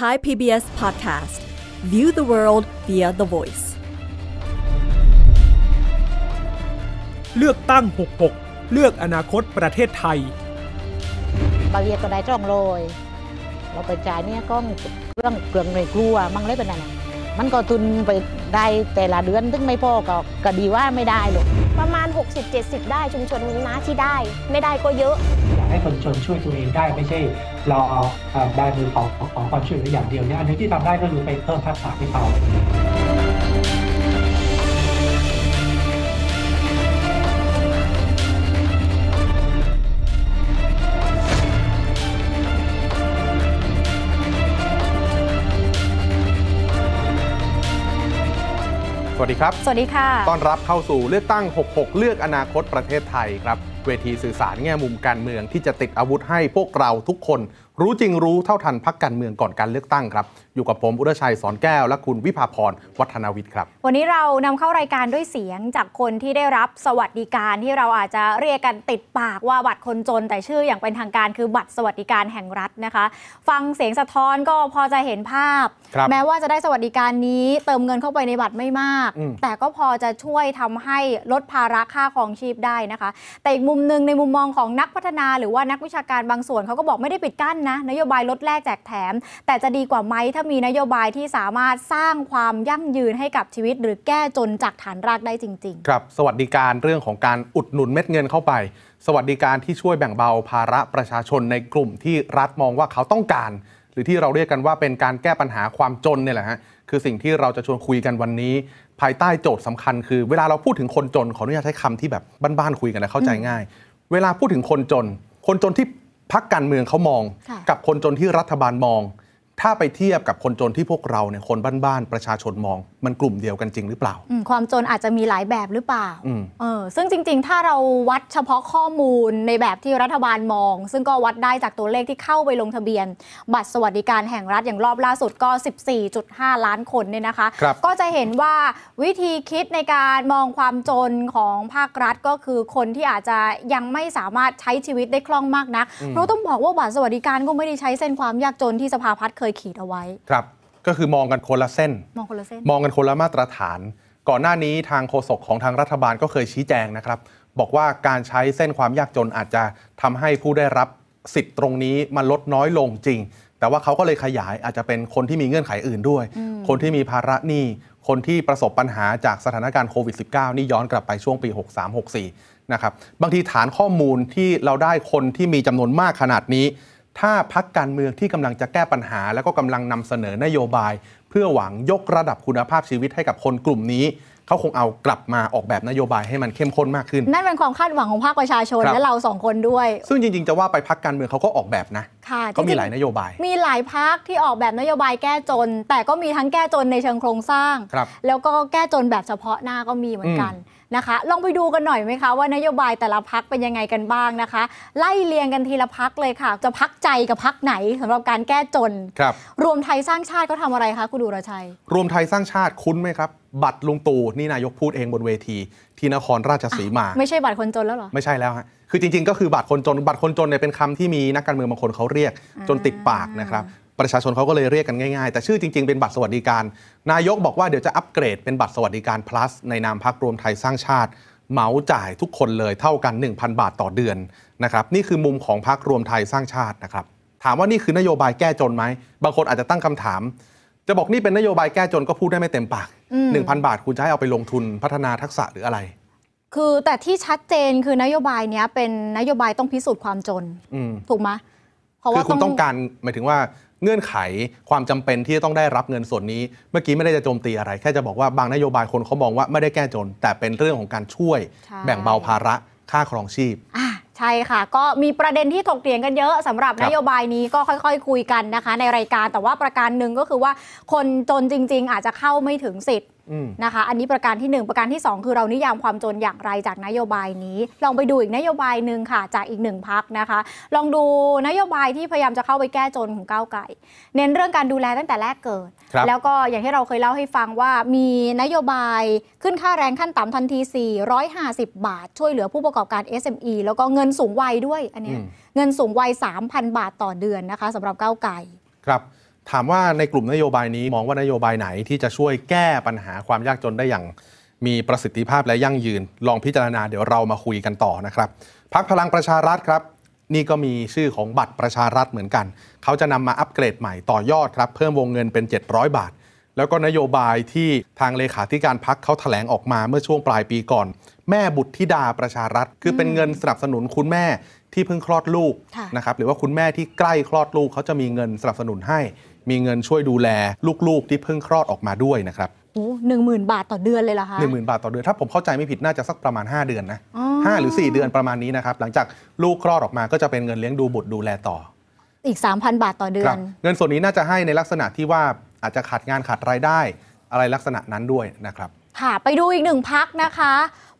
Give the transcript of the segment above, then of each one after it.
Thai PBS Podcast View the world via the voice เลือกตั้ง 66 เลือกอนาคตประเทศไทย บางเรียก็ได้จ้องโรยเราไปจ่ายเนี่ยก็เครื่องเครื่องในครัวมั่งเลยเป็นนั่นน่ะมันก็ทุนไปได้แต่ละเดือนถึงไม่พอก็ก็ดีว่าไม่ได้หรอกประมาณ 60-70 ได้ชุมชนนี้นะที่ได้ไม่ได้ก็เยอะ อยากให้คนชนช่วยตัวเองได้ไม่ใช่รอเอ่อได้มือของของความช่วยเหลืออย่างเดียวเนี่ยอันนี้ที่ทำได้ก็คือไปเพิ่มทักษะให้เขา สวัสดีครับ สวัสดีค่ะ ต้อนรับเข้าสู่เลือกตั้ง 66 เลือกอนาคตประเทศไทยครับ เวทีสื่อสารแง่มุมการเมืองที่จะติดอาวุธให้พวกเราทุกคน รู้จริงรู้เท่าทันพักการเมืองก่อนการเลือกตั้งครับ อยู่กับผมอุรชัยสอนแก้ว และคุณวิภาพรวัฒนาวิทย์ครับ วันนี้เรานำเข้ารายการด้วยเสียงจากคนที่ได้รับสวัสดิการที่เราอาจจะเรียกกันติดปากว่าบัตรคนจน แต่ชื่ออย่างเป็นทางการคือบัตรสวัสดิการแห่งรัฐนะคะ ฟังเสียงสะท้อนก็พอจะเห็นภาพครับแม้ว่าจะได้สวัสดิการนี้เติมเงินเข้าไปในบัตรไม่มากอืมแต่ก็พอจะช่วยทำให้ลดภาระค่าครองชีพได้นะคะ แต่อีกมุมมหนึ่งในมุมมองของนักพัฒนาหรือว่านักวิชาการบางส่วนเขาก็บอกไม่ได้ปิดกั้นนะ นโยบายลดแลกแจกแถม แต่จะดีกว่าไหมถ้ามีนโยบายที่สามารถสร้างความยั่งยืนให้กับชีวิต หรือแก้จนจากฐานรากได้จริงครับ สวัสดิการเรื่องของการอุดหนุนเม็ดเงินเข้าไป สวัสดิการที่ช่วยแบ่งเบาภาระประชาชนในกลุ่มที่รัฐมองว่าเขาต้องการ หรือที่เราเรียกกันว่าเป็นการแก้ปัญหาความจนเนี่ยแหละฮะ คือสิ่งที่เราจะชวนคุยกันวันนี้ ภายใต้โจทย์สำคัญ คือเวลาเราพูดถึงคนจนขออนุญาตใช้คำที่แบบบ้านๆคุยกันนะเข้าใจง่าย เวลาพูดถึงคนจน คนจนที่พักการเมืองเขามองค่ะกับคนจนที่รัฐบาลมอง ถ้าไปเทียบกับคนจนที่พวกเราเนี่ยคนบ้านๆประชาชนมอง มันกลุ่มเดียวกันจริงหรือเปล่าๆอืมความจนอาจจะมีหลายแบบหรือเปล่าอืม เออซึ่งจริง ๆ ถ้าเราวัดเฉพาะข้อมูลในแบบที่รัฐบาลมอง ซึ่งก็วัดได้จากตัวเลขที่เข้าไปลงทะเบียน บัตรสวัสดิการแห่งรัฐอย่างรอบล่าสุดก็ 14.5 ล้านคนเนี่ยนะคะ ครับ ก็จะเห็นว่าวิธีคิดในการมองความจนของภาครัฐก็คือคนที่อาจจะยังไม่สามารถใช้ชีวิตได้คล่องมากนัก เพราะต้องบอกว่าบัตรสวัสดิการก็ไม่ได้ใช้เส้นความยากจนที่สภาพัฒน์เคยขีดเอาไว้ ครับ ก็คือมองกันคนละเส้น มองคนละเส้น มองกันคนละมาตรฐาน ก่อนหน้านี้ทางโฆษกของทางรัฐบาลก็เคยชี้แจงนะครับ บอกว่าการใช้เส้นความยากจนอาจจะทำให้ผู้ได้รับสิทธิ์ตรงนี้มันลดน้อยลงจริง แต่ว่าเขาก็เลยขยายอาจจะเป็นคนที่มีเงื่อนไขอื่นด้วยคนที่มีภาระหนี้คนที่ประสบปัญหาจากสถานการณ์โควิด -19 นี่ย้อนกลับไปช่วงปี 63-64 นะครับ บางทีฐานข้อมูลที่เราได้คนที่มีจำนวนมากขนาดนี้ ถ้าพักการเมืองที่กำลังจะแก้ปัญหา แล้วก็กำลังนำเสนอนโยบาย เพื่อหวังยกระดับคุณภาพชีวิตให้กับคนกลุ่มนี้เขาคงเอากลับมาออกแบบนโยบายให้มันเข้มข้นมากขึ้น นั่นเป็นความคาดหวังของภาคประชาชน และเราสองคนด้วย ซึ่งจริงๆจะว่าไปพักการเมืองเขาก็ออกแบบนะ ก็มีจริงๆหลายนโยบาย มีหลายพักที่ออกแบบนโยบายแก้จน แต่ก็มีทั้งแก้จนในเชิงโครงสร้างครับแล้วก็แก้จนแบบเฉพาะหน้าก็มีเหมือนกันนะคะลองไปดูกันหน่อยไหมคะว่านโยบายแต่ละพักเป็นยังไงกันบ้างนะคะ ไล่เรียงกันทีละพักเลยค่ะ จะพักใจกับพักไหนสำหรับการแก้จนครับรวมไทยสร้างชาติก็ทำอะไรคะคุณดูรชัย รวมไทยสร้างชาติคุ้นไหมครับ บัตรลุงตู่นี่นายกพูดเองบนเวทีที่นครราชสีมา ไม่ใช่บัตรคนจนแล้วเหรอ ไม่ใช่แล้วฮะคือจริงๆ ก็คือบัตรคนจนบัตรคนจนเนี่ยเป็นคำที่มีนักการเมืองบางคนเขาเรียกจนติดปากนะครับ ประชาชนเขาก็เลยเรียกกันง่ายๆ แต่ชื่อจริงๆ เป็นบัตรสวัสดิการ นายกบอกว่าเดี๋ยวจะอัปเกรดเป็นบัตรสวัสดิการ plus ในนามพักรวมไทยสร้างชาติเหมาจ่ายทุกคนเลยเท่ากัน 1,000 บาทต่อเดือนนะครับนี่คือมุมของพักรวมไทยสร้างชาตินะครับถามว่านี่คือนโยบายแก้จนไหมบางคนอาจจะตั้งคำถาม จะบอกนี่เป็นนโยบายแก้จนก็พูดได้ไม่เต็มปากอืม1,000 บาทคุณจะให้เอาไปลงทุนพัฒนาทักษะหรืออะไร คือแต่ที่ชัดเจนคือนโยบายเนี้ยเป็นนโยบายต้องพิสูจน์ความจนอืมถูกไหมเพราะคืว่าอคุณต้องการหมายถึงว่าเงื่อนไขความจำเป็นที่จะต้องได้รับเงินส่วนนี้ เมื่อกี้ไม่ได้จะโจมตีอะไร แค่จะบอกว่าบางนโยบายคนเขามองว่าไม่ได้แก้จน แต่เป็นเรื่องของการช่วยใช่แบ่งเบาภาระค่าครองชีพอะ ใช่ค่ะ ก็มีประเด็นที่ถกเถียงกันเยอะสำหรับครับนโยบายนี้ก็ค่อยๆ คุยกันนะคะ ในรายการแต่ว่าประการหนึ่งก็คือว่าคนจนจริง ๆ อาจจะเข้าไม่ถึงสิทธิ์อืม นะคะ อันนี้ประการที่ 1 ประการที่ 2 คือเรานิยามความจนอย่างไรจากนโยบายนี้ ลองไปดูอีกนโยบายหนึ่งค่ะ จากอีกหนึ่งพักนะคะ ลองดูนโยบายที่พยายามจะเข้าไปแก้จนของก้าวไก่ เน้นเรื่องการดูแลตั้งแต่แรกเกิดครับแล้วก็อย่างที่เราเคยเล่าให้ฟังว่ามีนโยบายขึ้นค่าแรงขั้นต่ำทันที 450 บาท ช่วยเหลือผู้ประกอบการ SME แล้วก็เงินสูงวัยด้วยอันเนี้ยอืมเงินสูงวัย 3,000 บาทต่อเดือนนะคะสำหรับก้าวไก่ครับ ถามว่าในกลุ่มนโยบายนี้มองว่านโยบายไหนที่จะช่วยแก้ปัญหาความยากจนได้อย่างมีประสิทธิภาพและยั่งยืน ลองพิจารณาเดี๋ยวเรามาคุยกันต่อนะครับพักพลังประชารัฐครับ นี่ก็มีชื่อของบัตรประชารัฐเหมือนกัน เขาจะนำมาอัปเกรดใหม่ต่อยอดครับ เพิ่มวงเงินเป็น 700 บาท แล้วก็นโยบายที่ทางเลขาธิการพักเขาแถลงออกมาเมื่อช่วงปลายปีก่อน แม่บุตรธิดาประชารัฐ คือเป็นเงินสนับสนุนคุณแม่ ที่เพิ่งคลอดลูกค่ะนะครับหรือว่าคุณแม่ที่ใกล้คลอดลูกเขาจะมีเงินสนับสนุนให้ มีเงินช่วยดูแลลูกๆ ที่เพิ่งคลอดออกมาด้วยนะครับโอ้หนึ่งหมื่นบาทต่อเดือนเลยเหรอคะหนึ่งหมื่นบาทต่อเดือนถ้าผมเข้าใจไม่ผิดน่าจะสักประมาณ 5 เดือนนะอ๋อห้าหรือ 4 เดือนประมาณนี้นะครับหลังจากลูกคลอดออกมาก็จะเป็นเงินเลี้ยงดูบุตรดูแลต่อ อีก 3,000 บาทต่อเดือครันบเงินส่วนนี้น่าจะให้ในลักษณะที่ว่าอาจจะขาดงานขาดรายได้ อะไรลักษณะนั้นด้วยนะครับค่ะไปดูอีกหนึ่งพักนะคะ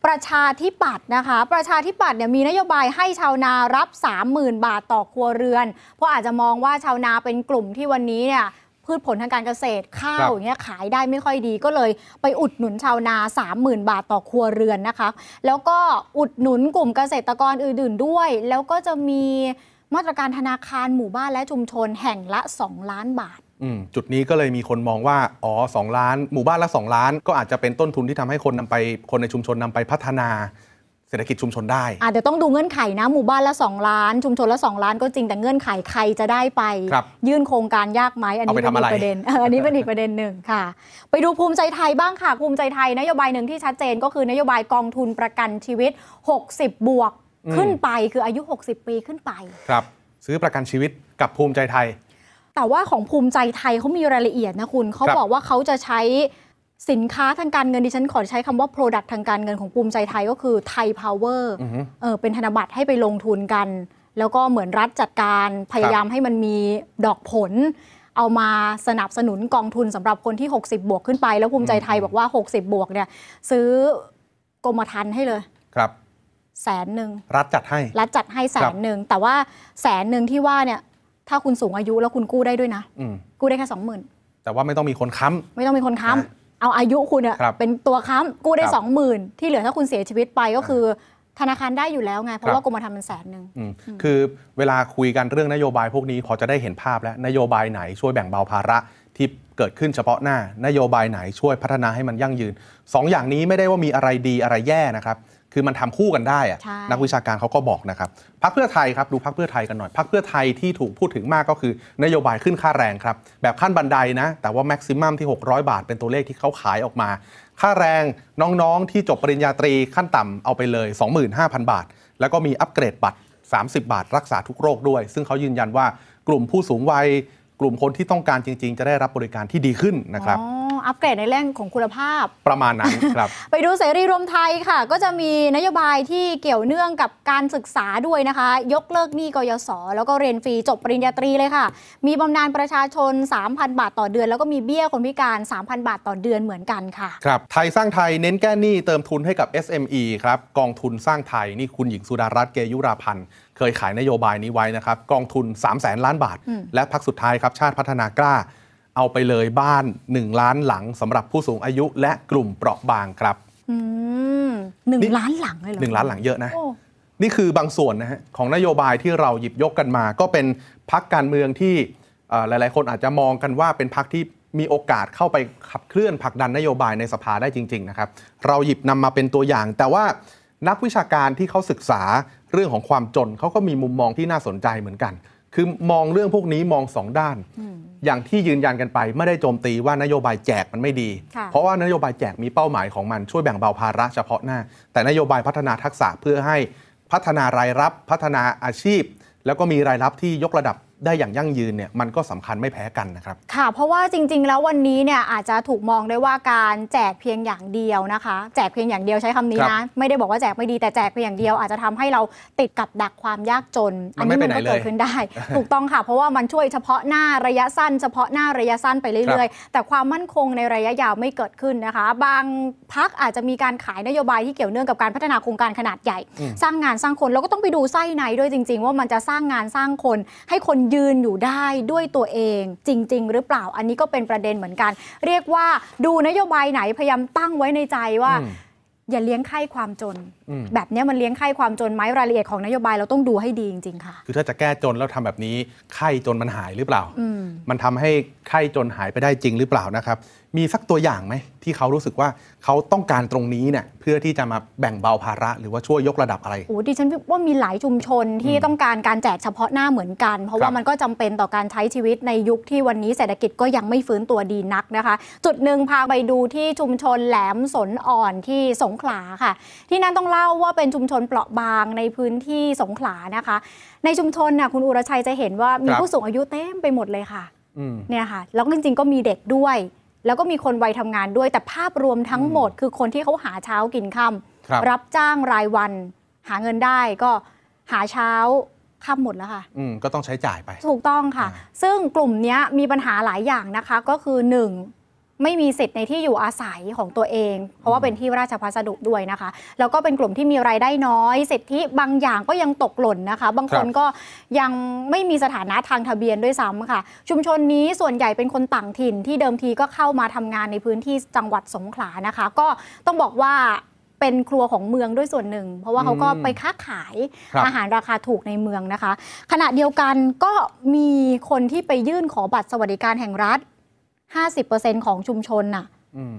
ประชาธิปัตย์นะคะ ประชาธิปัตย์เนี่ยมีนโยบายให้ชาวนารับ 30,000 บาทต่อครัวเรือน เพราะอาจจะมองว่าชาวนาเป็นกลุ่มที่วันนี้เนี่ยพืชผลทางการเกษตรข้าครัวบอย่างเงี้ยขายได้ไม่ค่อยดีก็เลยไปอุดหนุนชาวนา 30,000 บาทต่อครัวเรือนนะคะ แล้วก็อุดหนุนกลุ่มเกษตรกรอื่นๆด้วย แล้วก็จะมีมาตรการธนาคารหมู่บ้านและชุมชนแห่งละ 2 ล้านบาทอืม จุดนี้ก็เลยมีคนมองว่า อ๋อสองล้าน หมู่บ้านละ2ล้าน ก็อาจจะเป็นต้นทุนที่ทำให้คนนำไป คนในชุมชนนำไปพัฒนาเศรษฐกิจชุมชนได้อาจจะเดี๋ยวต้องดูเงื่อนไขนะ หมู่บ้านละ 2 ล้าน ชุมชนละ 2 ล้านก็จริงแต่เงื่อนไขใครจะได้ไปครับยื่นโครงการยากไหมอันนี้เอาไปเป็นทำอีอะไรกประเด็นเอออันนี้เป็นอีกประเด็นหนึ่งค่ะ ไปดูภูมิใจไทยบ้างค่ะ ภูมิใจไทยนโยบายหนึ่งที่ชัดเจนก็คือนโยบายกองทุนประกันชีวิต 60 บวกขึ้นไปคืออายุ 60 ปีขึ้นไปครับซื้อประกันชีวิตกับภูมิใจไทย แต่ว่าของภูมิใจไทยเขามีรายละเอียดนะคุณเขาครับบอกว่าเขาจะใช้สินค้าทางการเงินดิฉันขอใช้คำว่า Product ทางการเงินของภูมิใจไทยก็คือไทย Power อือฮึเออเป็นธนบัตรให้ไปลงทุนกัน แล้วก็เหมือนรัฐจัดการพยายามให้มันมีดอกผล เอามาสนับสนุนกองทุนสำหรับคนที่ 60 บวกขึ้นไป แล้วภูมิใจไทยบอกว่า 60 บวกเนี่ยซื้อกรมธรรม์ให้เลยครับแสนหนึ่งรัฐจัดให้ รัฐจัดให้แสนหนึ่งแต่ว่าแสนหนึ่งที่ว่าเนี่ย ถ้าคุณสูงอายุแล้วคุณกู้ได้ด้วยนะ อืมกู้ได้แค่สองหมื่นแต่ว่าไม่ต้องมีคนค้ำ ไม่ต้องมีคนค้ำนะเอาอายุคุณเนี่ยครับเป็นตัวค้ำกู้ได้ครับสองหมื่นที่เหลือถ้าคุณเสียชีวิตไปก็คือ ธนาคารได้อยู่แล้วไงเพครัราะบว่ากรมธรรม์มันแสนหนึ่ง อืมคือเวลาคุยกันเรื่องนโยบายพวกนี้พอจะได้เห็นภาพแล้วนโยบายไหนช่วยแบ่งเบาภาระที่เกิดขึ้นเฉพาะหน้า นโยบายไหนช่วยพัฒนาให้มันยั่งยืนสองอย่างนี้ไม่ได้ว่ามีอะไรดีอะไรแย่นะครับ คือมันทำคู่กันได้อะใช่นักวิชาการเขาก็บอกนะครับพักเพื่อไทยครับดูพักเพื่อไทยกันหน่อยพักเพื่อไทยที่ถูกพูดถึงมากก็คือนโยบายขึ้นค่าแรงครับแบบขั้นบันไดนะแต่ว่าแม็กซิมัมที่ 600 บาท เป็นตัวเลขที่เขาขายออกมา ค่าแรงน้องๆ ที่จบปริญญาตรีขั้นต่ำเอาไปเลย 25,000 บาท แล้วก็มีอัปเกรดบัตร 30 บาท รักษาทุกโรคด้วย ซึ่งเขายืนยันว่ากลุ่มผู้สูงวัย กลุ่มคนที่ต้องการจริง ๆ จะได้รับบริการที่ดีขึ้นนะครับ อ๋อ อัปเกรดในเรื่องของคุณภาพ ประมาณนั้นครับ ไปดูเสรีรวมไทยค่ะ ก็จะมีนโยบายที่เกี่ยวเนื่องกับการศึกษาด้วยนะคะ ยกเลิกหนี้กยศแล้วก็เรียนฟรีจบปริญญาตรีเลยค่ะ มีบำนาญประชาชน 3,000 บาทต่อเดือน แล้วก็มีเบี้ยคนพิการ 3,000 บาทต่อเดือนเหมือนกันค่ะ ครับ ไทยสร้างไทยเน้นแก้หนี้เติมทุนให้กับ SME ครับ กองทุนสร้างไทยนี่คุณหญิงสุดารัตน์เกยุราพันธ์ เคยขายนโยบายนี้ไว้นะครับ กองทุน 3 0 0แสนล้านบาทอืมและพักสุดท้ายครับ ชาติพัฒนากล้า เอาไปเลยบ้าน 1 ล้านหลังสำหรับผู้สูงอายุและกลุ่มเปราะบางครับอืมหนึ่งนี่ล้านหลังเลยเหรอหนึ่งล้านหลังเยอะนะโอ้นี่คือบางส่วนนะฮะของนโยบายที่เราหยิบยกกันมา ก็เป็นพักการเมืองที่เอ่อหลาย ๆ คนอาจจะมองกันว่าเป็นพักที่มีโอกาสเข้าไปขับเคลื่อนผลักดันนโยบายในสภาได้จริง ๆ นะครับ เราหยิบนำมาเป็นตัวอย่าง แต่ว่านักวิชาการที่เขาศึกษา เรื่องของความจนเขาก็มีมุมมองที่น่าสนใจเหมือนกัน คือมองเรื่องพวกนี้มองสองด้าน อย่างที่ยืนยันกันไปไม่ได้โจมตีว่านโยบายแจกมันไม่ดีค่ะเพราะว่านโยบายแจกมีเป้าหมายของมันช่วยแบ่งเบาภาระเฉพาะหน้า แต่นโยบายพัฒนาทักษะเพื่อให้พัฒนารายรับพัฒนาอาชีพ แล้วก็มีรายรับที่ยกระดับ ได้อย่างยั่งยืนเนี่ยมันก็สำคัญไม่แพ้กันนะครับค่ะ เพราะว่าจริง ๆ แล้ววันนี้เนี่ยอาจจะถูกมองได้ว่าการแจกเพียงอย่างเดียวนะคะ แจกเพียงอย่างเดียวใช้คำนี้ครันะบไม่ได้บอกว่าแจกไม่ดีแต่แจกเพียงอย่างเดียวอาจจะทำให้เราติดกับดักความยากจนมันไม่นี้ไปไหนก็เกิดเลยขึ้นได้ ถูกต้องค่ะ เพราะว่ามันช่วยเฉพาะหน้าระยะสั้น เฉพาะหน้าระยะสั้นไปเรื่อยๆ แต่ความมั่นคงในระยะยาวไม่เกิดขึ้นนะคะ บางพักอาจจะมีการขายนโยบายที่เกี่ยวเนื่องกับการพัฒนาโครงการขนาดใหญ่ สร้างงานสร้างคนแล้วก็ต้องไปดูไส้ในด้วยจริง ๆ ว่ามันจะสร้างงานสร้างคนให้คนยืืนอยู่ได้ด้วยตัวเองจริง ๆ หรือเปล่าอันนี้ก็เป็นประเด็นเหมือนกัน เรียกว่าดูนโยบายไหนพยายามตั้งไว้ในใจว่า อืมอย่าเลี้ยงไข้ความจนอืมแบบเนี้ยมันเลี้ยงไข้ความจนไหมรายละเอียดของนโยบายเราต้องดูให้ดีจริง ๆ ค่ะ คือถ้าจะแก้จนแล้วทำแบบนี้ไข้จนมันหายหรือเปล่าอืมมันทำให้ไข้จนหายไปได้จริงหรือเปล่านะครับ มีสักตัวอย่างไหมที่เขารู้สึกว่าเขาต้องการตรงนี้เนี่ยเพื่อที่จะมาแบ่งเบาภาระหรือว่าช่วยยกระดับอะไรโอ้ดิฉันว่ามีหลายชุมชนที่ต้องการการแจกเฉพาะหน้าเหมือนกัน เพราะว่าครับมันก็จำเป็นต่อการใช้ชีวิตในยุคที่วันนี้เศรษฐกิจก็ยังไม่ฟื้นตัวดีนักนะคะ จุดหนึ่งพาไปดูที่ชุมชนแหลมสนอ่อนที่สงขลาค่ะ ที่นั่นต้องเล่าว่าเป็นชุมชนเปราะบางในพื้นที่สงขลานะคะ ในชุมชนน่ะคุณอุรชัยจะเห็นว่ามีครับผู้สูงอายุเต็มไปหมดเลยค่ะอืมเนี่ยค่ะ แล้วจริงๆก็มีเด็กด้วย แล้วก็มีคนวัยทำงานด้วย แต่ภาพรวมทั้งหมด คือคนที่เขาหาเช้ากินค่ครับำรับจ้างรายวัน หาเงินได้ก็หาเช้าค่ำหมดแล้วค่ะอืมก็ต้องใช้จ่ายไป ถูกต้องค่ะอ่าซึ่งกลุ่มเนี้ยมีปัญหาหลายอย่างนะคะ ก็คือ 1. ไม่มีสิทธิ์ในที่อยู่อาศัยของตัวเอง เพราะว่าเป็นที่ราชพัสดุด้วยนะคะ แล้วก็เป็นกลุ่มที่มีรายได้น้อย สิทธิบางอย่างก็ยังตกหล่นนะคะ บางคนครับก็ยังไม่มีสถานะทางทะเบียนด้วยซ้ำค่ะ ชุมชนนี้ส่วนใหญ่เป็นคนต่างถิ่นที่เดิมทีก็เข้ามาทำงานในพื้นที่จังหวัดสงขลานะคะ ก็ต้องบอกว่าเป็นครัวของเมืองด้วยส่วนหนึ่ง เพราะว่าเขาก็อืมไปค้าขายครับอาหารราคาถูกในเมืองนะคะ ขณะเดียวกันก็มีคนที่ไปยื่นขอบัตรสวัสดิการแห่งรัฐ 50%ของชุมชนน่ะอืม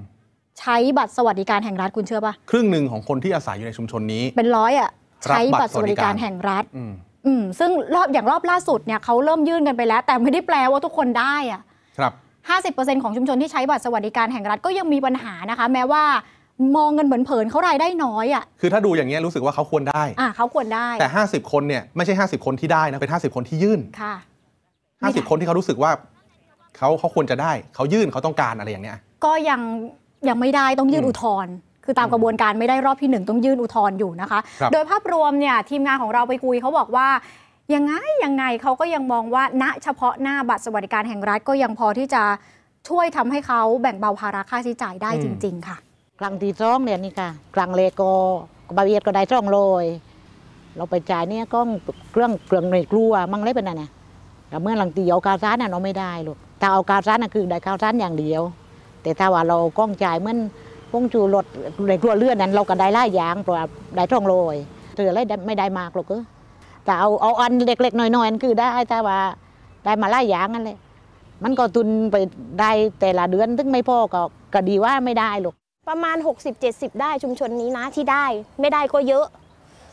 ใช้บัตรสวัสดิการแห่งรัฐคุณเชื่อปะครึ่งหนึ่งของคนที่อาศัยอยู่ในชุมชนนี้ เป็นร้อยอะรับใช้บับัตตรรสสวัวัสสดิดิกาการรแห่งรัฐอืมอืมซึ่งรอบอย่างรอบล่าสุดเนี่ยเขาเริ่มยื่นกันไปแล้ว แต่ไม่ได้แปลว่าทุกคนได้อะครับ50%ของชุมชนที่ใช้บัตรสวัสดิการแห่งรัฐก็ยังมีปัญหานะคะ แม้ว่ามองเงินเผินๆเขารายได้น้อยอะ คือถ้าดูอย่างเงี้ยรู้สึกว่าเขาควรได้ อะเขาควรได้ แต่ 50 คนเนี่ยไม่ใช่ 50 คนที่ได้นะเป็น 50 คนที่ยื่น ค่ะไม่ได้50 คนที่เขารู้สึกว่า เขาเขาควรจะได้เขายื่นเขาต้องการอะไรอย่างเงี้ย ก็ยังยังไม่ได้ต้องยื่นอืมอุทธรณ์คือตามกระบวนการไม่ได้รอบที่หนึ่งต้องยื่นอุทธรณ์อยู่นะคะ ครับ โดยภาพรวมเนี่ยทีมงานของเราไปคุยเขาบอกว่า ยังไงยังไงเขาก็ยังมองว่าณเฉพาะหน้าบัตรสวัสดิการแห่งรัฐก็ยังพอที่จะช่วยทำให้เขาแบ่งเบาภาระค่าใช้จ่ายได้อืมจริง ๆ ค่ะ ครั้งที่สองเนี่ยนี่ค่ะครั้งเลกก็บาเวียดก็ได้ช่องโรยเราไปจ่ายเนี่ยก็เครื่องเครื่องในครัวมั่งเล็เป็นน่ะเนี่ยแต่เมื่อหลังตีเอากาวซานน่ะเราไม่ได้ลูก ถ้าเอากาวซานน่ะคือได้กาวซานอย่างเดียว แต่ถ้าว่าเรากล้องจ่ายเหมือนพงจูรถในครัวเรือนนั้น เราก็ได้ล่ายยางเพราะได้ช่องโรยเธออะไรไม่ได้มากหรอกเออแต่เอาเอาอันเล็กๆน้อยๆนั่นคือได้แต่ว่าได้มาล่ายยางนั่นแหละมันก็ตุนไปได้แต่ละเดือนถึงไม่พอก็ก็ดีว่าไม่ได้หรอกประมาณ 60-70 ได้ชุมชนนี้นะที่ได้ไม่ได้ก็เยอะ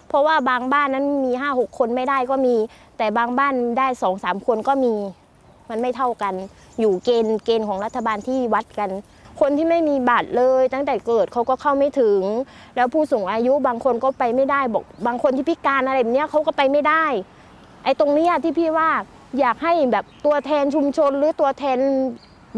เพราะว่าบางบ้านนั้นมี 5-6 คนไม่ได้ก็มี แต่บางบ้านได้ 2-3 คนก็มี มันไม่เท่ากัน อยู่เกณฑ์เกณฑ์ของรัฐบาลที่วัดกัน คนที่ไม่มีบัตรเลยตั้งแต่เกิดเขาก็เข้าไม่ถึง แล้วผู้สูงอายุบางคนก็ไปไม่ได้บอก บางคนที่พิการอะไรแบบนี้เขาก็ไปไม่ได้ ไอ้ตรงนี้ที่พี่ว่าอยากให้แบบตัวแทนชุมชนหรือตัวแทน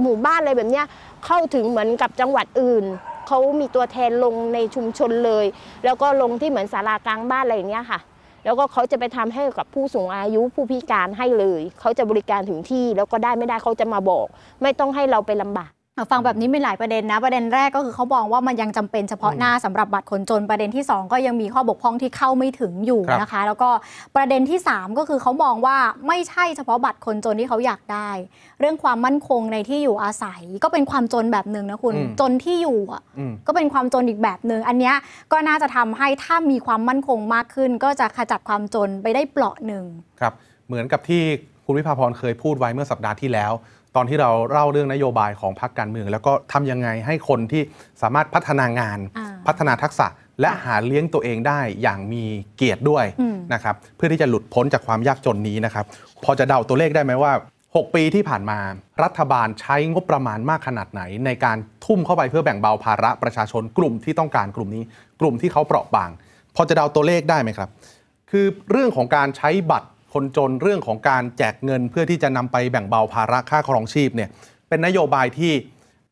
หมู่บ้านอะไรแบบนี้เข้าถึงเหมือนกับจังหวัดอื่นเขามีตัวแทนลงในชุมชนเลย แล้วก็ลงที่เหมือนศาลากลางบ้านอะไรอย่างเงี้ยค่ะ แล้วก็เขาจะไปทำให้กับผู้สูงอายุผู้พิการให้เลย เขาจะบริการถึงที่แล้วก็ได้ไม่ได้เขาจะมาบอก ไม่ต้องให้เราไปลำบาก ฟังแบบนี้มีหลายประเด็นนะ ประเด็นแรกก็คือเขามองว่ามันยังจำเป็นเฉพาะหน้าสำหรับบัตรคนจนประเด็นที่ 2 ก็ยังมีข้อบกพร่องที่เข้าไม่ถึงอยู่ครับนะคะ แล้วก็ประเด็นที่ 3 ก็คือเขามองว่าไม่ใช่เฉพาะบัตรคนจนที่เขาอยากได้ เรื่องความมั่นคงในที่อยู่อาศัย ก็เป็นความจนแบบหนึ่งนะคุณอืมจนที่อยู่อะอืมก็เป็นความจนอีกแบบหนึ่งอันเนี้ยก็น่าจะทำให้ถ้ามีความมั่นคงมากขึ้น ก็จะขจัดความจนไปได้เปราะหนึ่งครับเหมือนกับที่ คุณวิภาพรเคยพูดไว้เมื่อสัปดาห์ที่แล้ว ตอนที่เราเล่าเรื่องนโยบายของพรรคการเมือง แล้วก็ทำยังไงให้คนที่สามารถพัฒนางานอ่าพัฒนาทักษะและหาเลี้ยงตัวเองได้อย่างมีเกียรติด้วยอืมนะครับเพื่อที่จะหลุดพ้นจากความยากจนนี้นะครับพอจะเดาตัวเลขได้ไหมว่า 6 ปีที่ผ่านมา รัฐบาลใช้งบประมาณมากขนาดไหน ในการทุ่มเข้าไปเพื่อแบ่งเบาภาระประชาชนกลุ่มที่ต้องการกลุ่มนี้ กลุ่มที่เขาเปราะบาง พอจะเดาตัวเลขได้ไหมครับ คือเรื่องของการใช้บัตร คนจนเรื่องของการแจกเงินเพื่อที่จะนำไปแบ่งเบาภาระค่าครองชีพเนี่ยเป็นนโยบายที่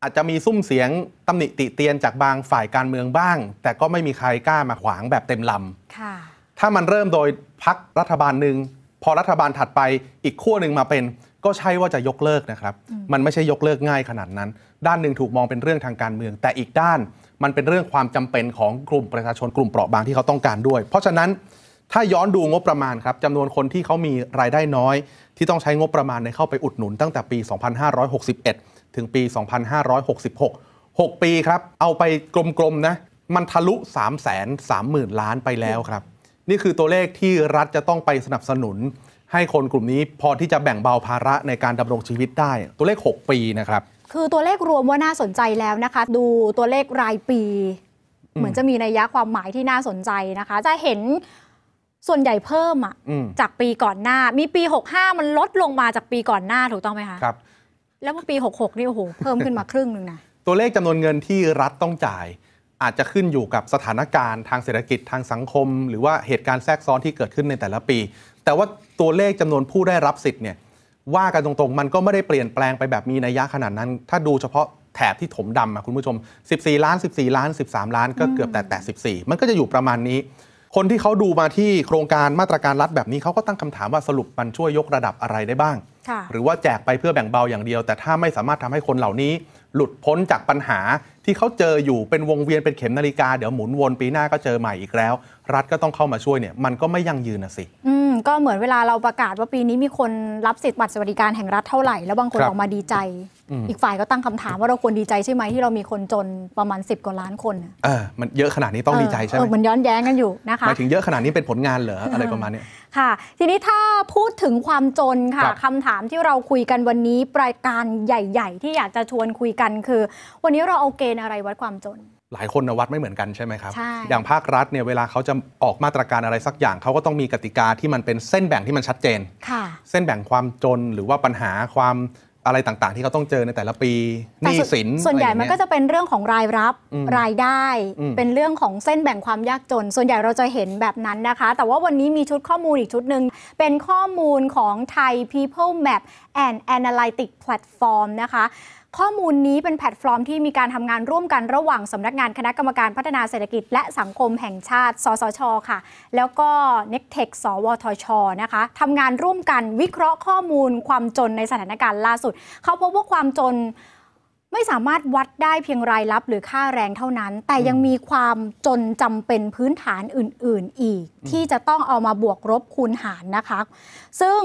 อาจจะมีซุ้มเสียงตำหนิติเตียนจากบางฝ่ายการเมืองบ้าง แต่ก็ไม่มีใครกล้ามาขวางแบบเต็มลำค่ะถ้ามันเริ่มโดยพักรัฐบาลหนึ่งพอรัฐบาลถัดไปอีกขั้วหนึ่งมาเป็น ก็ใช่ว่าจะยกเลิกนะครับ มันไม่ใช่ยกเลิกง่ายขนาดนั้น ด้านหนึ่งถูกมองเป็นเรื่องทางการเมือง แต่อีกด้านมันเป็นเรื่องความจำเป็นของกลุ่มประชาชนกลุ่มเปราะบางที่เขาต้องการด้วย เพราะฉะนั้น ถ้าย้อนดูงบประมาณครับจำนวนคนที่เขามีรายได้น้อย ที่ต้องใช้งบประมาณในเข้าไปอุดหนุนตั้งแต่ปี 2561 ถึงปี 2566 6 ปีครับ เอาไปกลมๆนะ มันทะลุ3 3 0 0 0 0 ล้านไปแล้วครับ นี่คือตัวเลขที่รัฐจะต้องไปสนับสนุน ให้คนกลุ่มนี้พอที่จะแบ่งเบาภาระในการดำรงชีวิตได้ ตัวเลข 6 ปีนะครับ คือตัวเลขรวมว่าน่าสนใจแล้วนะคะ ดูตัวเลขรายปี เหมือนจะมีนัยยะความหมายที่น่าสนใจนะคะ จะเห็น ส่วนใหญ่เพิ่มอะอืมจากปีก่อนหน้า มีปี 65 มันลดลงมาจากปีก่อนหน้าถูกต้องไหมคะครับ แล้วปี 66 นี่โอ้โหเพิ่มขึ้นมาครึ่งหนึ่งนะตัวเลขจำนวนเงินที่รัฐต้องจ่าย อาจจะขึ้นอยู่กับสถานการณ์ทางเศรษฐกิจทางสังคม หรือว่าเหตุการณ์แทรกซ้อนที่เกิดขึ้นในแต่ละปี แต่ว่าตัวเลขจำนวนผู้ได้รับสิทธิ์เนี่ยว่ากันตรงๆ มันก็ไม่ได้เปลี่ยนแปลงไปแบบมีนัยยะขนาดนั้น ถ้าดูเฉพาะแถบที่ถมดำอะคุณผู้ชม 14 ล้าน 14 ล้าน 13 ล้านก็เกือบแต่แต่ 14 มันก็จะอยู่ประมาณนี้ คนที่เขาดูมาที่โครงการมาตรการรัฐแบบนี้เขาก็ตั้งคำถามว่าสรุปมันช่วยยกระดับอะไรได้บ้างค่ะหรือว่าแจกไปเพื่อแบ่งเบาอย่างเดียว แต่ถ้าไม่สามารถทำให้คนเหล่านี้ หลุดพ้นจากปัญหาที่เขาเจออยู่เป็นวงเวียนเป็นเข็มนาฬิกา เดี๋ยวหมุนวนปีหน้าก็เจอใหม่อีกแล้ว รัฐก็ต้องเข้ามาช่วยเนี่ยมันก็ไม่ยั่งยืนนะสิอืมก็เหมือนเวลาเราประกาศว่าปีนี้มีคนรับสิทธิ์บัตรสวัสดิการแห่งรัฐเท่าไหร่แล้วบางคนครับออกมาดีใจอืมอีกฝ่ายก็ตั้งคำถามว่าเราควรดีใจใช่ไหมที่เรามีคนจนประมาณ 10กว่าล้านคนน่ะเออมันเยอะขนาดนี้ต้องดีใจใช่ไหเอมอมันย้อนแย้งกันอยู่นะคะหมายถึงเยอะขนาดนี้เป็นผลงานเหรออะไรประมาณเนี้ย ค่ะ ทีนี้ถ้าพูดถึงความจนค่ะครับคำถามที่เราคุยกันวันนี้รายการใหญ่ ๆ ที่อยากจะชวนคุยกันคือ วันนี้เราเอาเกณฑ์อะไรวัดความจนหลายคนนะวัดไม่เหมือนกันใช่ไหมครับใช่อย่างภาครัฐเนี่ยเวลาเขาจะออกมาตรการอะไรสักอย่างเขาก็ต้องมีกติกาที่มันเป็นเส้นแบ่งที่มันชัดเจนค่ะเส้นแบ่งความจนหรือว่าปัญหาความ อะไรต่างๆ ที่เขาต้องเจอในแต่ละปีหแต่นี้ส่วนสินส่วนใหญ่อะไรมันอย่างก็เงี้ยจะเป็นเรื่องของรายรับอืมรายได้อืมเป็นเรื่องของเส้นแบ่งความยากจน ส่วนใหญ่เราจะเห็นแบบนั้นนะคะ แต่ว่าวันนี้มีชุดข้อมูลอีกชุดหนึ่งเป็นข้อมูลของไทย People Map and Analytics Platform นะคะ ข้อมูลนี้เป็นแพลตฟอร์มที่มีการทำงานร่วมกันระหว่างสำนักงานคณะกรรมการพัฒนาเศรษฐกิจ และสังคมแห่งชาติ สสช ค่ะ แล้วก็ n e c t e c h สวทช นะคะทำงานร่วมกันวิเคราะห์ข้อมูลความจนในสถานการณ์ล่าสุด เขาพบว่าความจนไม่สามารถวัดได้เพียงรายรับหรือค่าแรงเท่านั้น แต่ยังมีความจนจำเป็นพื้นฐานอื่น ๆ อีก ที่จะต้องเอามาบวกลบคูณหารนะคะ ซึ่ง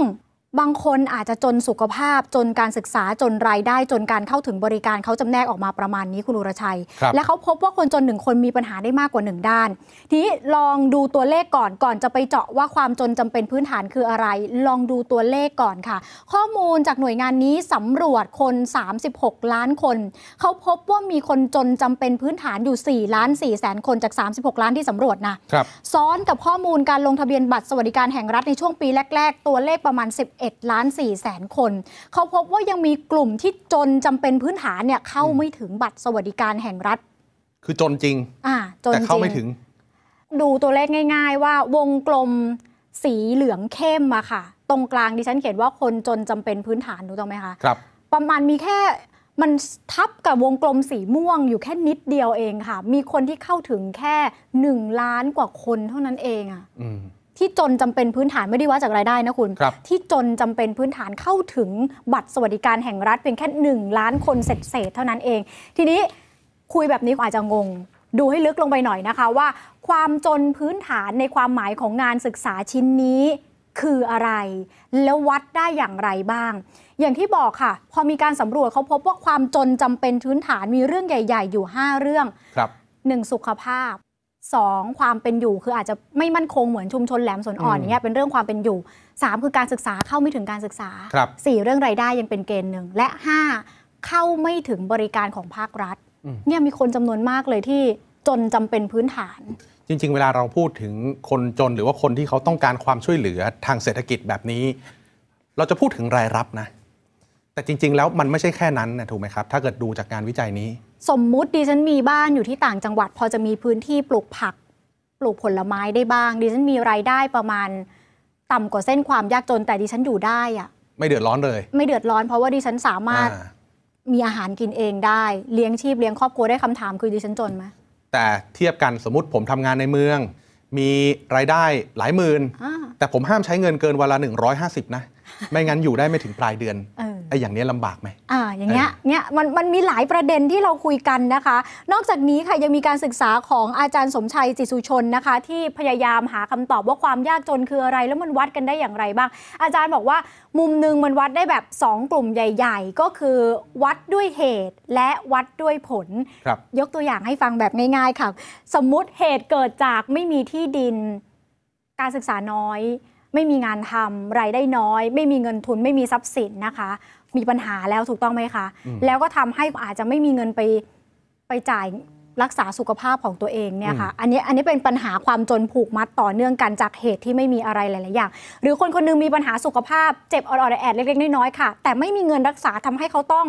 บางคนอาจจะจนสุขภาพจนการศึกษาจนรายได้จนการเข้าถึงบริการเขาจำแนกออกมาประมาณนี้คุณอุรชัยครับและเขาพบว่าคนจนหนึ่งคนมีปัญหาได้มากกว่าหนึ่งด้าน ทีนี้ลองดูตัวเลขก่อนก่อนจะไปเจาะว่าความจนจำเป็นพื้นฐานคืออะไร ลองดูตัวเลขก่อนค่ะ ข้อมูลจากหน่วยงานนี้สำรวจคน 36 ล้านคน เขาพบว่ามีคนจนจำเป็นพื้นฐานอยู่ 4 ล้าน4แสนคนจาก 36 ล้านที่สำรวจนะครับซ้อนกับข้อมูลการลงทะเบียนบัตรสวัสดิการแห่งรัฐในช่วงปีแรก ๆ ตัวเลขประมาณ11 ล้าน4แสนคน เขาพบว่ายังมีกลุ่มที่จนจำเป็นพื้นฐานเนี่ยเข้าไม่ถึงบัตรสวัสดิการแห่งรัฐ คือจนจริง อ่าจนแต่เข้าจริงไม่ถึง ดูตัวเลขง่าย ๆ ว่าวงกลมสีเหลืองเข้มอะค่ะ ตรงกลางดิฉันเขียนว่าคนจนจำเป็นพื้นฐานถูกต้องไหมคะครับ ประมาณมีแค่มันทับกับวงกลมสีม่วงอยู่แค่นิดเดียวเองค่ะ มีคนที่เข้าถึงแค่หนึ่งล้านกว่าคนเท่านั้นเองอะอืม ที่จนจำเป็นพื้นฐานไม่ได้วัดจากรายได้นะคุณครับที่จนจำเป็นพื้นฐานเข้าถึงบัตรสวัสดิการแห่งรัฐเพียงแค่หนึ่งล้านคนเศษๆเท่านั้นเอง ทีนี้คุยแบบนี้อาจจะงง ดูให้ลึกลงไปหน่อยนะคะว่า ความจนพื้นฐานในความหมายของงานศึกษาชิ้นนี้คืออะไร แล้ววัดได้อย่างไรบ้าง อย่างที่บอกค่ะ พอมีการสำรวจเขาพบว่าความจนจำเป็นพื้นฐานมีเรื่องใหญ่ ๆ อยู่ 5 เรื่องครับ1สุขภาพ 2 ความเป็นอยู่คืออาจจะไม่มั่นคงเหมือนชุมชนแหลมสนอ่อนอืมอย่างเงี้ยเป็นเรื่องความเป็นอยู่ 3 คือการศึกษาเข้าไม่ถึงการศึกษาครับ4เรื่องรายได้ยังเป็นเกณฑ์หนึ่งและ 5 เข้าไม่ถึงบริการของภาครัฐอืมเนี่ยมีคนจำนวนมากเลยที่จนจำเป็นพื้นฐาน จริง ๆ เวลาเราพูดถึงคนจนหรือว่าคนที่เขาต้องการความช่วยเหลือทางเศรษฐกิจแบบนี้ เราจะพูดถึงรายรับนะ แต่จริง ๆ แล้วมันไม่ใช่แค่นั้นนะถูกไหมครับ ถ้าเกิดดูจากงานวิจัยนี้ สมมุติดิฉันมีบ้านอยู่ที่ต่างจังหวัด พอจะมีพื้นที่ปลูกผัก ปลูกผลไม้ได้บ้าง ดิฉันมีรายได้ประมาณ ต่ำกว่าเส้นความยากจนแต่ดิฉันอยู่ได้อะไม่เดือดร้อนเลย ไม่เดือดร้อนเพราะว่าดิฉันสามารถอ่ามีอาหารกินเองได้ เลี้ยงชีพเลี้ยงครอบครัวได้คำถามคือดิฉันจนไหมแต่เทียบกันสมมติผมทำงานในเมือง มีรายได้หลายหมื่นอ่าแต่ผมห้ามใช้เงินเกินวันละ150 นะ ไม่งั้นอยู่ได้ไม่ถึงปลายเดือนเออ ไอ้อย่างนี้ลำบากไหมอ่าอย่างเงี้ยเงี้ยมันมันมีหลายประเด็นที่เราคุยกันนะคะ นอกจากนี้ค่ะยังมีการศึกษาของอาจารย์สมชัยจิตสุชนนะคะ ที่พยายามหาคำตอบว่าความยากจนคืออะไร แล้วมันวัดกันได้อย่างไรบ้าง อาจารย์บอกว่ามุมหนึ่งมันวัดได้แบบ 2 กลุ่มใหญ่ ๆ ก็คือวัดด้วยเหตุและวัดด้วยผลครับยกตัวอย่างให้ฟังแบบง่ายๆค่ะ สมมุติเหตุเกิดจากไม่มีที่ดินการศึกษาน้อย ไม่มีงานทำรายได้น้อย ไม่มีเงินทุนไม่มีทรัพย์สินนะคะ มีปัญหาแล้วถูกต้องไหมคะอืมแล้วก็ทำให้อาจจะไม่มีเงินไปไปจ่ายรักษาสุขภาพของตัวเองเนี่ยค่ะอันนี้อันนี้เป็นปัญหาความจนผูกมัดต่อเนื่องกันจากเหตุที่ไม่มีอะไรหลาย ๆ อย่าง หรือคนคนหนึงมีปัญหาสุขภาพเจ็บออดๆแอดๆเล็ก ๆ น้อย ๆ ค่ะ แต่ไม่มีเงินรักษาทำให้เขาต้อง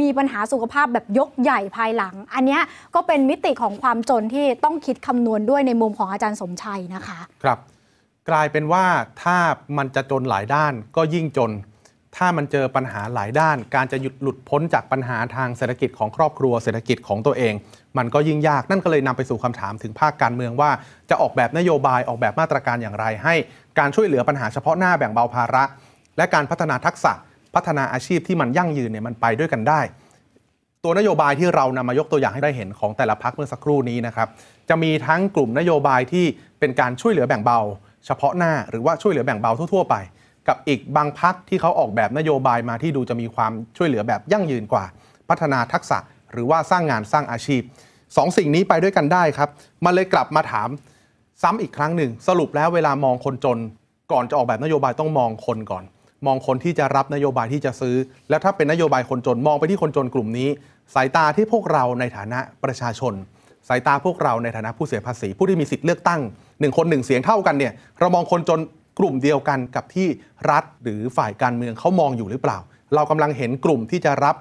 มีปัญหาสุขภาพแบบยกใหญ่ภายหลัง อันเนี้ยก็เป็นมิติของความจนที่ต้องคิดคำนวณด้วยในมุมของอาจารย์สมชัยนะคะ ครับ กลายเป็นว่าถ้ามันจะจนหลายด้านก็ยิ่งจน ถ้ามันเจอปัญหาหลายด้าน การจะหยุดหลุดพ้นจากปัญหาทางเศรษฐกิจของครอบครัวเศรษฐกิจของตัวเอง มันก็ยิ่งยากนั่นก็เลยนำไปสู่คำถามถึงภาคการเมืองว่า จะออกแบบนโยบายออกแบบมาตรการอย่างไร ให้การช่วยเหลือปัญหาเฉพาะหน้าแบ่งเบาภาระ และการพัฒนาทักษะ พัฒนาอาชีพที่มันยั่งยืนเนี่ยมันไปด้วยกันได้ ตัวนโยบายที่เรานำมายกตัวอย่างให้ได้เห็นของแต่ละพักเมื่อสักครู่นี้นะครับจะมีทั้งกลุ่มนโยบายที่เป็นการช่วยเหลือแบ่งเบา เฉพาะหน้า หรือว่าช่วยเหลือแบ่งเบาทั่วๆไป กับอีกบางพักที่เขาออกแบบนโยบายมาที่ดูจะมีความช่วยเหลือแบบยั่งยืนกว่า พัฒนาทักษะหรือว่าสร้างงานสร้างอาชีพสองสิ่งนี้ไปด้วยกันได้ครับมันเลยกลับมาถามซ้ำอีกครั้งหนึ่ง สรุปแล้วเวลามองคนจน ก่อนจะออกแบบนโยบายต้องมองคนก่อน มองคนที่จะรับนโยบายที่จะซื้อ แล้วถ้าเป็นนโยบายคนจนมองไปที่คนจนกลุ่มนี้ สายตาที่พวกเราในฐานะประชาชน สายตาพวกเราในฐานะผู้เสียภาษี ผู้ที่มีสิทธิ์เลือกตั้งหนึ่งคนหนึ่งเสียงเท่ากันเนี่ยเรามองคนจน กลุ่มเดียวกันกับที่รัฐหรือฝ่ายการเมืองเขามองอยู่หรือเปล่า เรากำลังเห็นกลุ่มที่จะรับ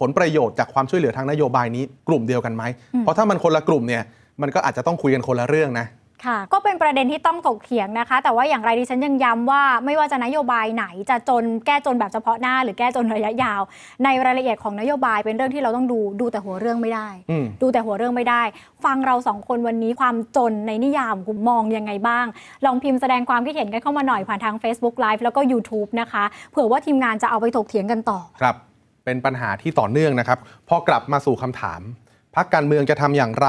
ผลประโยชน์จากความช่วยเหลือทางนโยบายนี้ กลุ่มเดียวกันไหมเพราะถ้ามันคนละกลุ่มเนี่ยมันก็อาจจะต้องคุยกันคนละเรื่องนะ ค่ะ ก็เป็นประเด็นที่ต้องถกเถียงนะคะ แต่ว่าอย่างไรดิฉันยังย้ำว่าไม่ว่าจะนโยบายไหนจะจนแก้จนแบบเฉพาะหน้า หรือแก้จนระยะยาว ในรายละเอียดของนโยบายเป็นเรื่องที่เราต้องดูดูแต่หัวเรื่องไม่ได้อืมดูแต่หัวเรื่องไม่ได้ ฟังเราสองคนวันนี้ความจนในนิยามคุณมองยังไงบ้าง ลองพิมพ์แสดงความคิดเห็นกันเข้ามาหน่อยผ่านทาง Facebook Live แล้วก็ YouTube นะคะเผื่อว่าทีมงานจะเอาไปถกเถียงกันต่อ ครับ เป็นปัญหาที่ต่อเนื่องนะครับ พอกลับมาสู่คำถาม พักการเมืองจะทำอย่างไร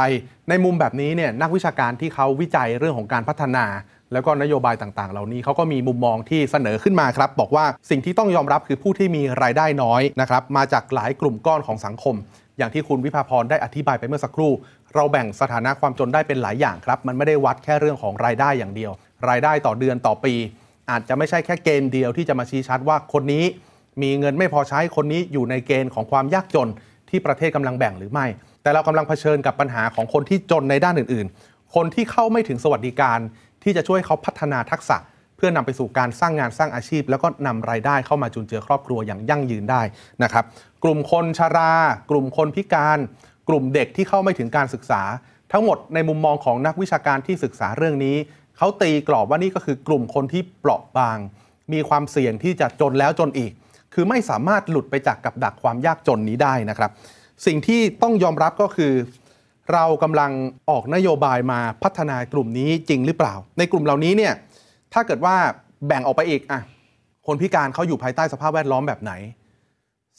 ในมุมแบบนี้เนี่ยนักวิชาการที่เขาวิจัยเรื่องของการพัฒนา แล้วก็นโยบายต่างๆ เหล่านี้เขาก็มีมุมมองที่เสนอขึ้นมาครับ บอกว่าสิ่งที่ต้องยอมรับคือผู้ที่มีรายได้น้อยนะครับมาจากหลายกลุ่มก้อนของสังคม อย่างที่คุณวิภาพรได้อธิบายไปเมื่อสักครู่ เราแบ่งสถานะความจนได้เป็นหลายอย่างครับ มันไม่ได้วัดแค่เรื่องของรายได้อย่างเดียว รายได้ต่อเดือนต่อปี อาจจะไม่ใช่แค่เกณฑ์เดียวที่จะมาชี้ชัดว่าคนนี้ มีเงินไม่พอใช้คนนี้อยู่ในเกณฑ์ของความยากจนที่ประเทศกำลังแบ่งหรือไม่ แต่เรากำลังเผชิญกับปัญหาของคนที่จนในด้านอื่น ๆ คนที่เข้าไม่ถึงสวัสดิการ ที่จะช่วยเขาพัฒนาทักษะ เพื่อนำไปสู่การสร้างงานสร้างอาชีพ แล้วก็นำรายได้เข้ามาจุนเจือครอบครัวอย่างยั่งยืนได้นะครับกลุ่มคนชรา กลุ่มคนพิการ กลุ่มเด็กที่เข้าไม่ถึงการศึกษา ทั้งหมดในมุมมองของนักวิชาการที่ศึกษาเรื่องนี้เขาตีกรอบว่านี่ก็คือกลุ่มคนที่เปราะบาง มีความเสี่ยงที่จะจนแล้วจนอีก คือไม่สามารถหลุดไปจากกับดักความยากจนนี้ได้นะครับ สิ่งที่ต้องยอมรับก็คือ เรากำลังออกนโยบายมาพัฒนากลุ่มนี้จริงหรือเปล่า ในกลุ่มเหล่านี้เนี่ยถ้าเกิดว่าแบ่งออกไปอีกอะคนพิการเขาอยู่ภายใต้สภาพแวดล้อมแบบไหน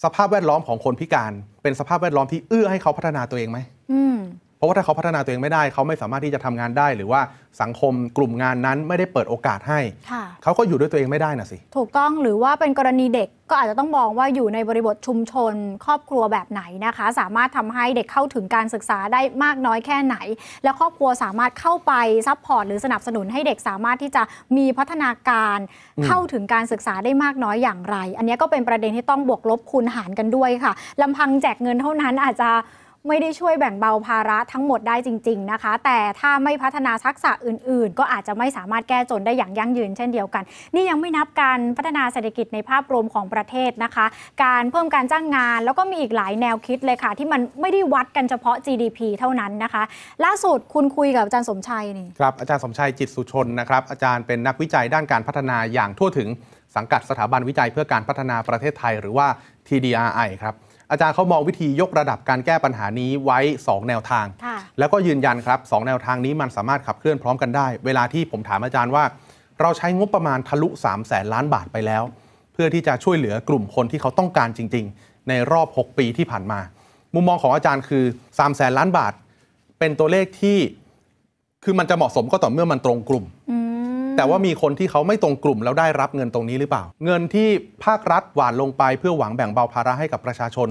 สภาพแวดล้อมของคนพิการ เป็นสภาพแวดล้อมที่เอื้อให้เขาพัฒนาตัวเองไหมม ราะว่าถ้าเขาพัฒนาตัวเองไม่ได้ เขาไม่สามารถที่จะทำงานได้ หรือว่าสังคมกลุ่มงานนั้นไม่ได้เปิดโอกาสให้ค่ะเขาก็อยู่ด้วยตัวเองไม่ได้น่ะสิ ถูกต้องหรือว่าเป็นกรณีเด็กก็อาจจะต้องมองว่าอยู่ในบริบทชุมชน ครอบครัวแบบไหนนะคะ สามารถทำให้เด็กเข้าถึงการศึกษาได้มากน้อยแค่ไหน และครอบครัวสามารถเข้าไป support หรือสนับสนุนให้เด็กสามารถที่จะมีพัฒนาการอืมเข้าถึงการศึกษาได้มากน้อยอย่างไร อันนี้ก็เป็นประเด็นที่ต้องบวกลบคูณหารกันด้วยค่ะลำพังแจกเงินเท่านั้นอาจจะ ไม่ได้ช่วยแบ่งเบาภาระทั้งหมดได้จริง ๆนะคะ แต่ถ้าไม่พัฒนาทักษะอื่น ๆ ก็อาจจะไม่สามารถแก้จนได้อย่างยั่งยืนเช่นเดียวกัน นี่ยังไม่นับการพัฒนาเศรษฐกิจในภาพรวมของประเทศนะคะ การเพิ่มการจ้างงาน แล้วก็มีอีกหลายแนวคิดเลยค่ะ ที่มันไม่ได้วัดกันเฉพาะ GDP เท่านั้นนะคะ ล่าสุดคุณคุยกับอาจารย์สมชัยนี่ครับอาจารย์สมชัยจิตสุชนนะครับอาจารย์เป็นนักวิจัยด้านการพัฒนาอย่างทั่วถึงสังกัดสถาบันวิจัยเพื่อการพัฒนาประเทศไทย หรือว่า TDRI ครับ อาจารย์เขามองวิธียกระดับการแก้ปัญหานี้ไว้ 2 แนวทางค่ะแล้วก็ยืนยันครับ 2 แนวทางนี้มันสามารถขับเคลื่อนพร้อมกันได้ เวลาที่ผมถามอาจารย์ว่า เราใช้งบประมาณทะลุ3 0 0แสนล้านบาทไปแล้ว เพื่อที่จะช่วยเหลือกลุ่มคนที่เขาต้องการจริง ๆ ในรอบ 6 ปีที่ผ่านมา มุมมองของอาจารย์คือ3แสนล้านบาท เป็นตัวเลขที่คือมันจะเหมาะสมก็ต่อเมื่อมันตรงกลุ่มอืม แต่ว่ามีคนที่เขาไม่ตรงกลุ่มแล้วได้รับเงินตรงนี้หรือเปล่า เงินที่ภาครัฐหวานลงไปเพื่อหวังแบ่งเบาภาระให้กับประชาชน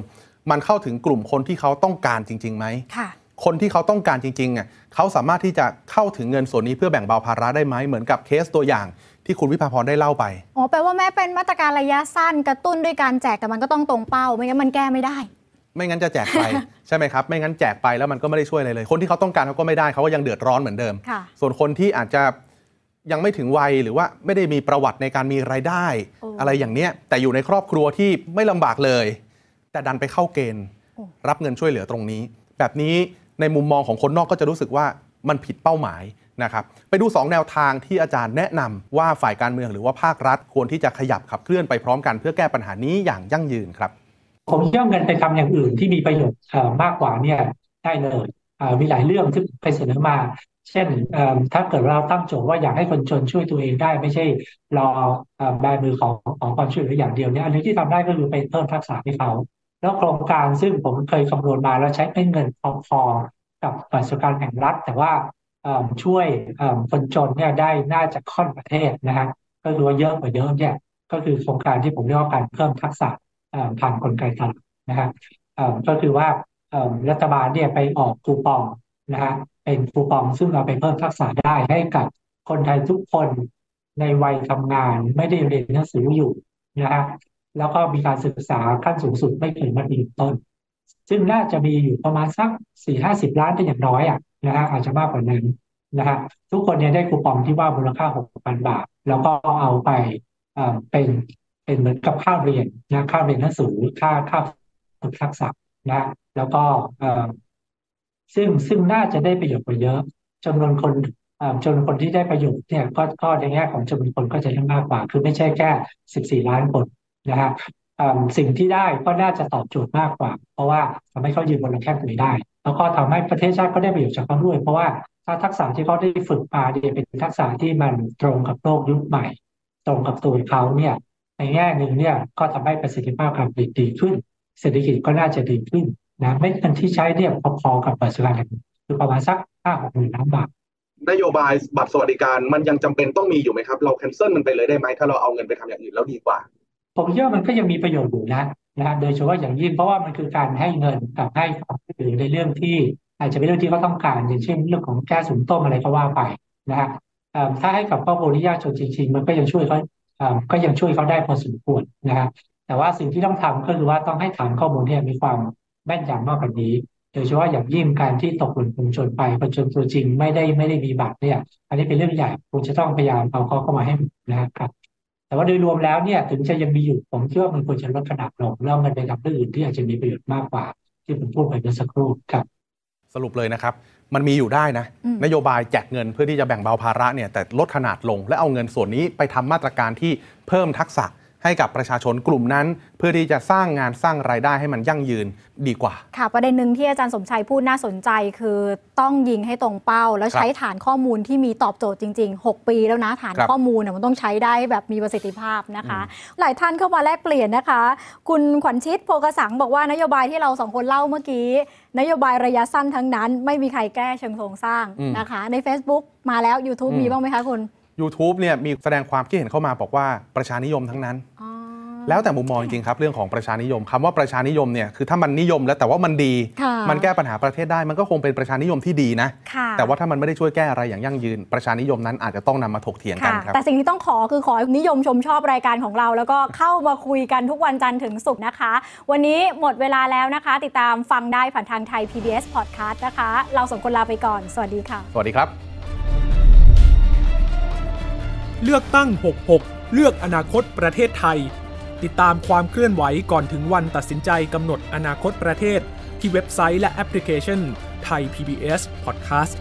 มันเข้าถึงกลุ่มคนที่เขาต้องการจริงๆไหมค่ะคนที่เขาต้องการจริงๆอะเขาสามารถที่จะเข้าถึงเงินส่วนนี้เพื่อแบ่งเบาภาระได้ไหมเหมือนกับเคสตัวอย่างที่คุณวิภาพรได้เล่าไป อ๋อ แปลว่าแม้เป็นมาตรการระยะสั้นกระตุ้นด้วยการแจกแต่มันก็ต้องตรงเป้า ไม่งั้นมันแก้ไม่ได้ ไม่งั้นจะแจกไป ใช่ไหมครับ ไม่งั้นแจกไปแล้วมันก็ไม่ได้ช่วยอะไรเลย คนที่เขาต้องการเขาก็ไม่ได้เขาก็ยังเดือดร้อนเหมือนเดิมค่ะส่วนคนที่อาจจะ ยังไม่ถึงวัยหรือว่าไม่ได้มีประวัติในการมีรายได้โอ้อะไรอย่างเนี้ยแต่อยู่ในครอบครัวที่ไม่ลำบากเลย แต่ดันไปเข้าเกณฑ์โอ้รับเงินช่วยเหลือตรงนี้ แบบนี้ในมุมมองของคนนอกก็จะรู้สึกว่ามันผิดเป้าหมายนะครับไปดู 2 แนวทางที่อาจารย์แนะนำว่าฝ่ายการเมืองหรือว่าภาครัฐ ควรที่จะขยับขับเคลื่อนไปพร้อมกันเพื่อแก้ปัญหานี้อย่างยั่งยืนครับ ผมเชื่อเงินไปทำอย่างอื่นที่มีประโยชน์เอ่อมากกว่าเนี่ยได้เลยเอ่อมีหลายเรื่องที่ผมเคยเสนอมา เช่นถ้าเกิดเราตั้งโจทย์ว่าอยากให้คนจนช่วยตัวเองได้ ไม่ใช่รอแบมือของของความช่วยเหลืออย่างเดียวเนี่ยอันนี้ที่ทำได้ก็คือไปเพิ่มทักษะให้เขา แล้วโครงการซึ่งผมเคยคำนวณมาแล้วใช้เป็นเงินพอๆกับบัตรสวัสดิการแห่งรัฐ แต่ว่าช่วยคนจนเนี่ยได้น่าจะค่อนประเทศนะฮะก็คือว่าเยอะกว่าเยอะเนี่ยก็คือโครงการที่ผมเรียกว่าการเพิ่มทักษะผ่านกลไกตลาดนะฮะก็คือว่ารัฐบาลเนี่ยไปออกคูปองนะฮะ เป็นคูปองซึ่งเอาไปเพิ่มทักษะได้ให้กับคนไทยทุกคนในวัยทำงานไม่ได้เรียนหนังสืออยู่นะฮะแล้วก็มีการศึกษาขั้นสูงสุดไม่เกินมัธยมต้น ซึ่งน่าจะมีอยู่ประมาณสักสี่ห้าสิบล้านเป็นอย่างน้อยอะนะฮะอาจจะมากกว่านั้นนะฮะทุกคนเนี่ยได้คูปองที่ว่ามูลค่าหกพันบาท แล้วก็เอาไปเอ่อเป็นเป็นเหมือนกับค่าเรียนนะค่าเรียนหนังสือค่าค่าฝึกทักษะนะแล้วก็ ซึ่งซึ่งน่าจะได้ประโยชน์กว่าเยอะจำนวนคนจำนวนคนที่ได้ประโยชน์เนี่ยก็ก็ในแง่ของจำนวนคนก็จะได้มากกว่า คือไม่ใช่แค่สิบสี่ล้านคนนะฮะสิ่งที่ได้ก็น่าจะตอบโจทย์มากกว่า เพราะว่าทำให้เขายืนบนลำแข้งตัวเองได้ แล้วก็ทำให้ประเทศชาติก็ได้ประโยชน์จากเขาด้วย เพราะว่าถ้าทักษะที่เขาได้ฝึกมาเนี่ยเป็นทักษะที่มันตรงกับโลกยุคใหม่ ตรงกับตัวเขาเนี่ยในแง่หนึ่งเนี่ยก็ทำให้ประสิทธิภาพการผลิตดีขึ้น เศรษฐกิจก็น่าจะดีขึ้น นะไม่เงินที่ใช้เนี่ยพอๆกับปัจจุบันคือประมาณสักห้าหกหมื่นล้านบาทนโยบายบัตรสวัสดิการมันยังจำเป็นต้องมีอยู่ไหมครับ เราแคนเซิลมันไปเลยได้ไหมถ้าเราเอาเงินไปทำอย่างอื่นแล้วดีกว่า ผมเชื่อว่ามันก็ยังมีประโยชน์อยู่นะนะฮะโดยเฉพาะอย่างยิ่งเพราะว่ามันคือการให้เงินกับให้ความช่วยเหลือในเรื่องที่ อาจจะเป็นเรื่องที่เขาต้องการ อย่างเช่น เรื่องของแก้สูงต้มอะไรก็ว่าไปนะฮะเอิ่มถ้าให้กับครอบครัวที่ยากจนจริงๆ มันก็ยังช่วยเขาเอิ่มก็ยังช่วยเขาได้พอสมควรนะฮะแต่ว่าสิ่งที่ต้องทำก็คือว่าต้องให้ฐานข้อมูลเนี่ยมีความ แม่นยำมากกว่านี้ โดยเฉพาะอย่างยิ่งการที่ตกหล่นคนจนไปคนจนตัวจริงไม่ได้ไม่ได้มีบัตรเนี่ย อันนี้เป็นเรื่องใหญ่ควรจะต้องพยายามเอาเขาเข้ามาให้หมดนะครับ แต่ว่าโดยรวมแล้วเนี่ยถึงจะยังมีอยู่ผมคิดว่ามันควรจะลดขนาดลงแล้วมันไปทำเรื่องอื่นที่อาจจะมีประโยชน์มากกว่า ที่ผมพูดไปเมื่อสักครู่ครับสรุปเลยนะครับ มันมีอยู่ได้นะอืมนโยบายแจกเงินเพื่อที่จะแบ่งเบาภาระเนี่ยแต่ลดขนาดลง และเอาเงินส่วนนี้ไปทำมาตรการที่เพิ่มทักษะ ให้กับประชาชนกลุ่มนั้น เพื่อที่จะสร้างงานสร้างรายได้ให้มันยั่งยืนดีกว่า ค่ะ ประเด็นหนึ่งที่อาจารย์สมชัยพูดน่าสนใจ คือต้องยิงให้ตรงเป้า แล้วใช้ฐานข้อมูลที่มีตอบโจทย์จริง ๆ 6 ปีแล้วนะฐานครับข้อมูลน่ะมันต้องใช้ได้แบบมีประสิทธิภาพนะคะ หลายท่านเข้ามาแลกเปลี่ยนนะคะ คุณขวัญชิตโพกสังบอกว่านโยบายที่เราสองคนเล่าเมื่อกี้นโยบายระยะสั้นทั้งนั้น ไม่มีใครแก้เชิงโครงสร้างอืมนะคะ ใน Facebook มาแล้ว YouTube อืมมีบ้างไหมคะคุณ YouTube เนี่ยมีแสดงความคิดเห็นเข้ามาบอกว่าประชานิยมทั้งนั้นอ๋อแล้วแต่มุมมองจริงๆครับเรื่องของประชานิยมคำว่าประชานิยมเนี่ยคือถ้ามันนิยมแล้วแต่ว่ามันดีค่ะมันแก้ปัญหาประเทศได้มันก็คงเป็นประชานิยมที่ดีนะค่ะแต่ว่าถ้ามันไม่ได้ช่วยแก้อะไรอย่างยั่งยืน ประชานิยมนั้นอาจจะต้องนำมาถกเถียงกันค่ะครับแต่สิ่งที่ต้องขอคือขอให้นิยมชมชอบรายการของเรา แล้วก็เข้ามาคุยกันทุกวันจันทร์ถึงศุกร์นะคะ วันนี้หมดเวลาแล้วนะคะ ติดตามฟังได้ผ่านทางไทย PBS Podcast นะคะ เราสองคนลาไปก่อน สวัสดีค่ะ สวัสดีครับ เลือกตั้ง 66 เลือกอนาคตประเทศไทย ติดตามความเคลื่อนไหวก่อนถึงวันตัดสินใจกำหนดอนาคตประเทศ ที่เว็บไซต์และแอปพลิเคชันไทย PBS Podcast